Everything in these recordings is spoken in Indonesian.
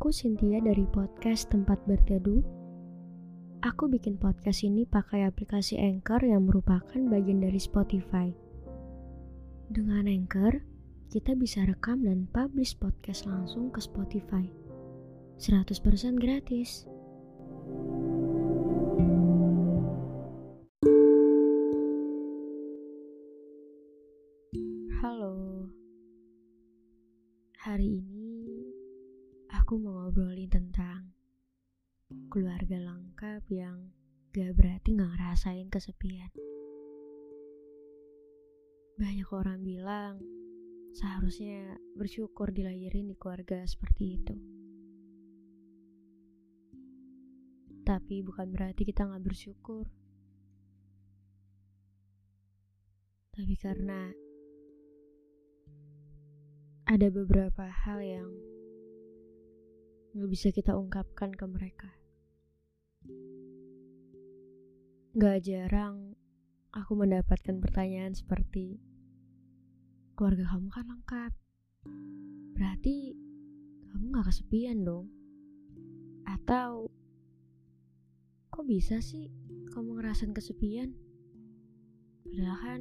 Aku Cynthia dari podcast Tempat Berteduh. Aku bikin podcast ini pakai aplikasi Anchor yang merupakan bagian dari Spotify. Dengan Anchor, kita bisa rekam dan publish podcast langsung ke Spotify. 100% gratis. Ngerasain kesepian. Banyak orang bilang seharusnya bersyukur dilahirin di keluarga seperti itu. Tapi bukan berarti kita gak bersyukur. Tapi karena ada beberapa hal yang gak bisa kita ungkapkan ke mereka. Gak jarang aku mendapatkan pertanyaan seperti, keluarga kamu kan lengkap, berarti kamu gak kesepian dong? Atau, kok bisa sih kamu ngerasain kesepian? Padahal kan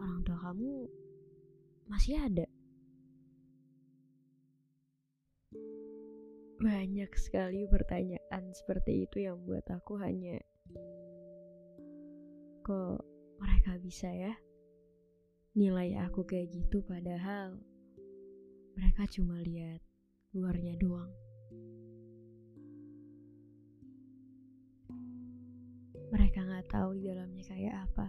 orang tua kamu masih ada. Banyak sekali pertanyaan seperti itu yang buat aku hanya kok mereka bisa ya nilai aku kayak gitu padahal mereka cuma lihat luarnya doang. Mereka nggak tahu di dalamnya kayak apa.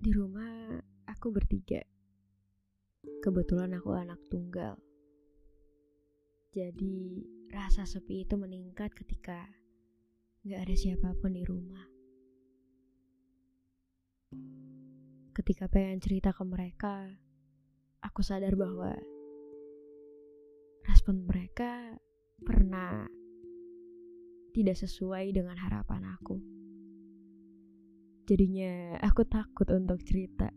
Di rumah aku bertiga. Kebetulan aku anak tunggal. Jadi rasa sepi itu meningkat ketika gak ada siapa pun di rumah. Ketika pengen cerita ke mereka, aku sadar bahwa respon mereka pernah tidak sesuai dengan harapan aku. Jadinya aku takut untuk cerita.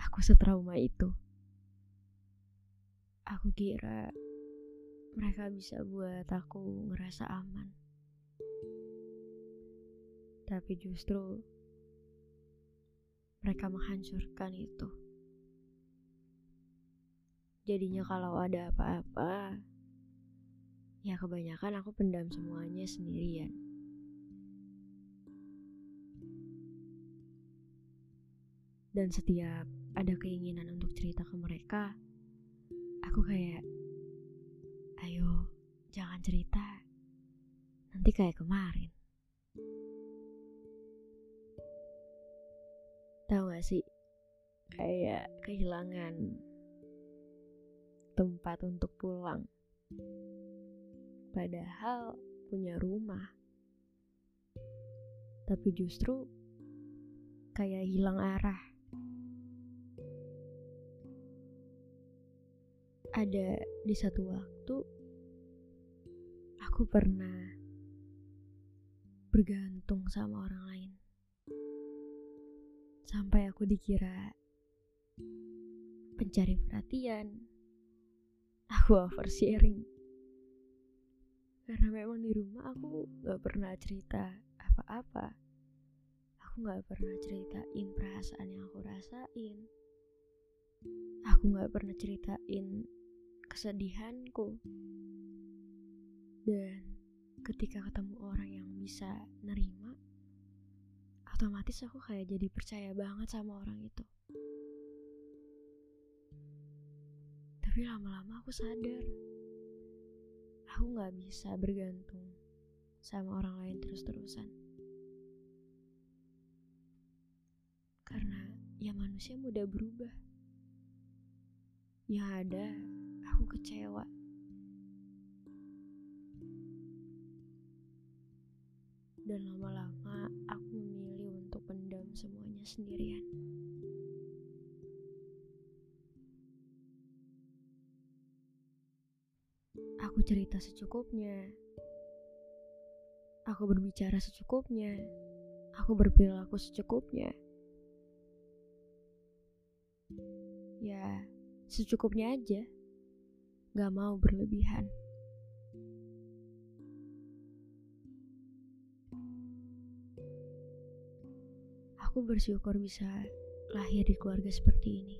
Aku setrauma itu. Aku kira mereka bisa buat aku ngerasa aman. Tapi justru mereka menghancurkan itu. Jadinya kalau ada apa-apa, ya kebanyakan aku pendam semuanya sendirian. Dan setiap ada keinginan untuk cerita ke mereka, aku kayak, ayo jangan cerita, nanti kayak kemarin. Tahu gak sih, kayak kehilangan tempat untuk pulang. Padahal punya rumah. Tapi justru kayak hilang arah. Ada di satu waktu aku pernah bergantung sama orang lain. Sampai aku dikira pencari perhatian. Aku oversharing. Karena memang di rumah aku gak pernah cerita apa-apa. Aku gak pernah ceritain perasaan yang aku rasain. Aku gak pernah ceritain kesedihanku. Dan ketika ketemu orang yang bisa nerima, otomatis aku kayak jadi percaya banget sama orang itu. Tapi lama-lama aku sadar, aku gak bisa bergantung sama orang lain terus-terusan. Karena ya manusia mudah berubah. Yang ada, aku kecewa. Dan lama-lama aku memilih untuk pendam semuanya sendirian. Aku cerita secukupnya. Aku berbicara secukupnya. Aku berperilaku secukupnya. Ya, secukupnya aja. Gak mau berlebihan. Aku bersyukur bisa lahir di keluarga seperti ini.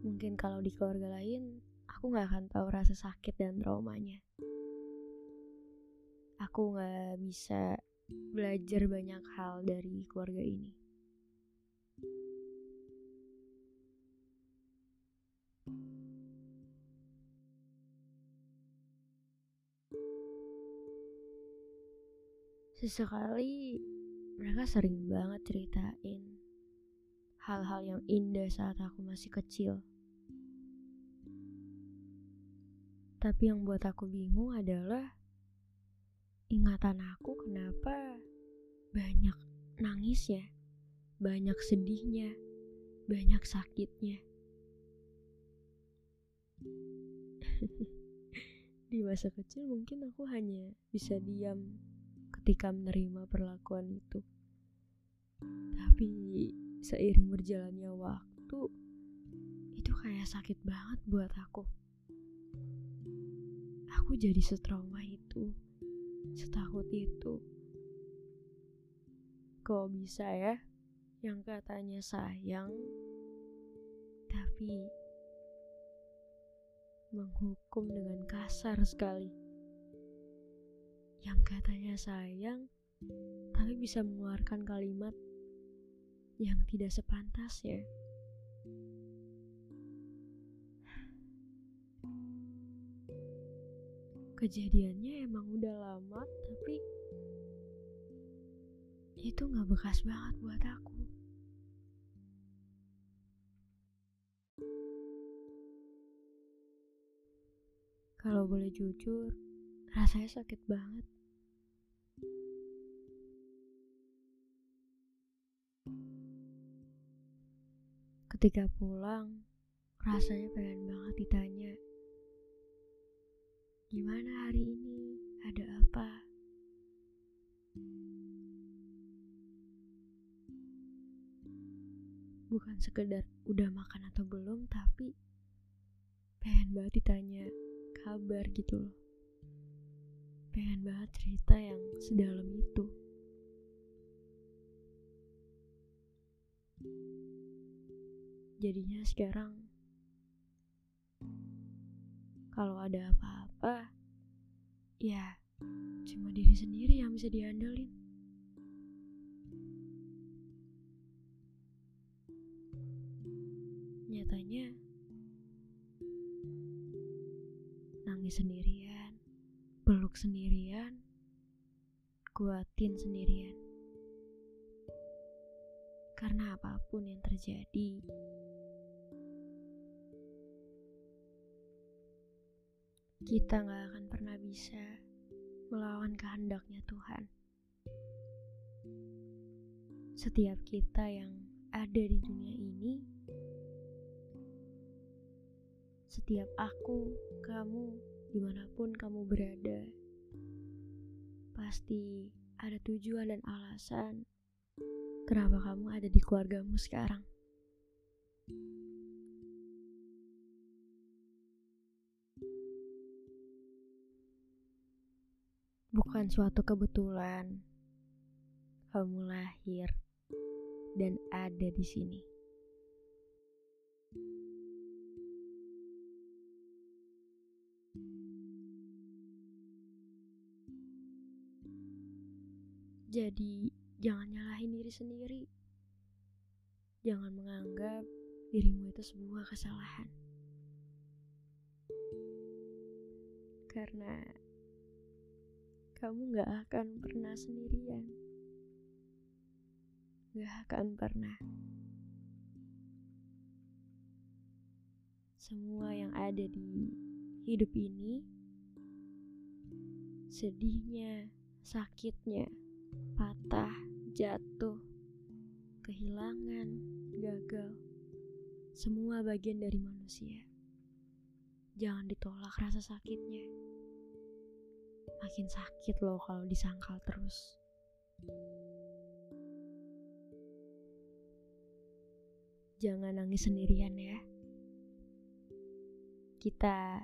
Mungkin kalau di keluarga lain, aku gak akan tahu rasa sakit dan traumanya. Aku gak bisa belajar banyak hal dari keluarga ini. Sesekali mereka sering banget ceritain hal-hal yang indah saat aku masih kecil. Tapi yang buat aku bingung adalah ingatan aku kenapa banyak nangisnya, banyak sedihnya, banyak sakitnya. Di masa kecil mungkin aku hanya bisa diam ketika menerima perlakuan itu. Tapi seiring berjalannya waktu, itu kayak sakit banget buat aku. Aku jadi setrauma itu, setakut itu. Kok bisa ya, yang katanya sayang, tapi menghukum dengan kasar sekali yang katanya sayang, tapi bisa mengeluarkan kalimat yang tidak sepantasnya. Kejadiannya emang udah lama, tapi itu gak bekas banget buat aku. Kalau boleh jujur, Rasanya sakit banget. Ketika pulang, rasanya pengen banget ditanya, gimana hari ini? Ada apa? Bukan sekedar udah makan atau belum, tapi pengen banget ditanya kabar gitu loh pengen banget cerita yang sedalam itu. Jadinya sekarang kalau ada apa-apa, ya cuma diri sendiri yang bisa diandelin. Nyatanya nangis sendiri peluk sendirian, kuatin sendirian. Karena apa pun yang terjadi, kita gak akan pernah bisa melawan kehendaknya Tuhan. Setiap kita yang ada di dunia ini, setiap aku, kamu, di mana pun kamu berada, pasti ada tujuan dan alasan kenapa kamu ada di keluargamu sekarang. Bukan suatu kebetulan kamu lahir dan ada di sini. Jadi, jangan nyalahin diri sendiri. Jangan menganggap dirimu itu sebuah kesalahan. Karena kamu gak akan pernah sendirian. Gak akan pernah. Semua yang ada di hidup ini, sedihnya, sakitnya, patah, jatuh, kehilangan, gagal. Semua bagian dari manusia. Jangan ditolak rasa sakitnya. Makin sakit loh kalau disangkal terus. jangan nangis sendirian ya. Kita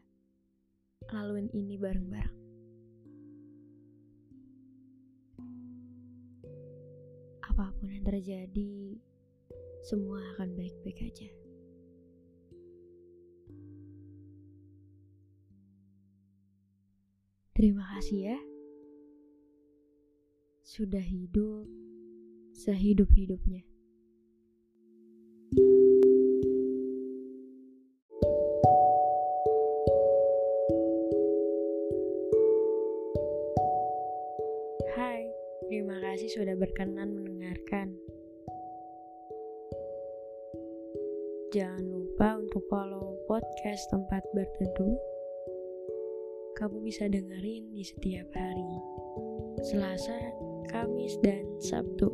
laluin ini bareng-bareng. Apa pun yang terjadi, semua akan baik-baik aja. Terima kasih ya. Sudah hidup sehidup-hidupnya. Hai, terima kasih sudah berkenan mendengarkan. Jangan lupa untuk follow podcast tempat berteduh. Kamu bisa dengerin di setiap hari, Selasa, Kamis, dan Sabtu.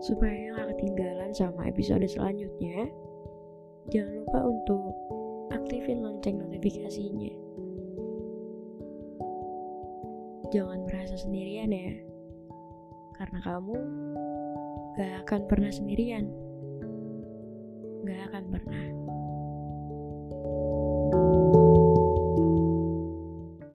Supaya nggak ketinggalan sama episode selanjutnya, jangan lupa untuk aktifin lonceng notifikasinya. Jangan merasa sendirian ya, karena kamu gak akan pernah sendirian. Gak akan pernah.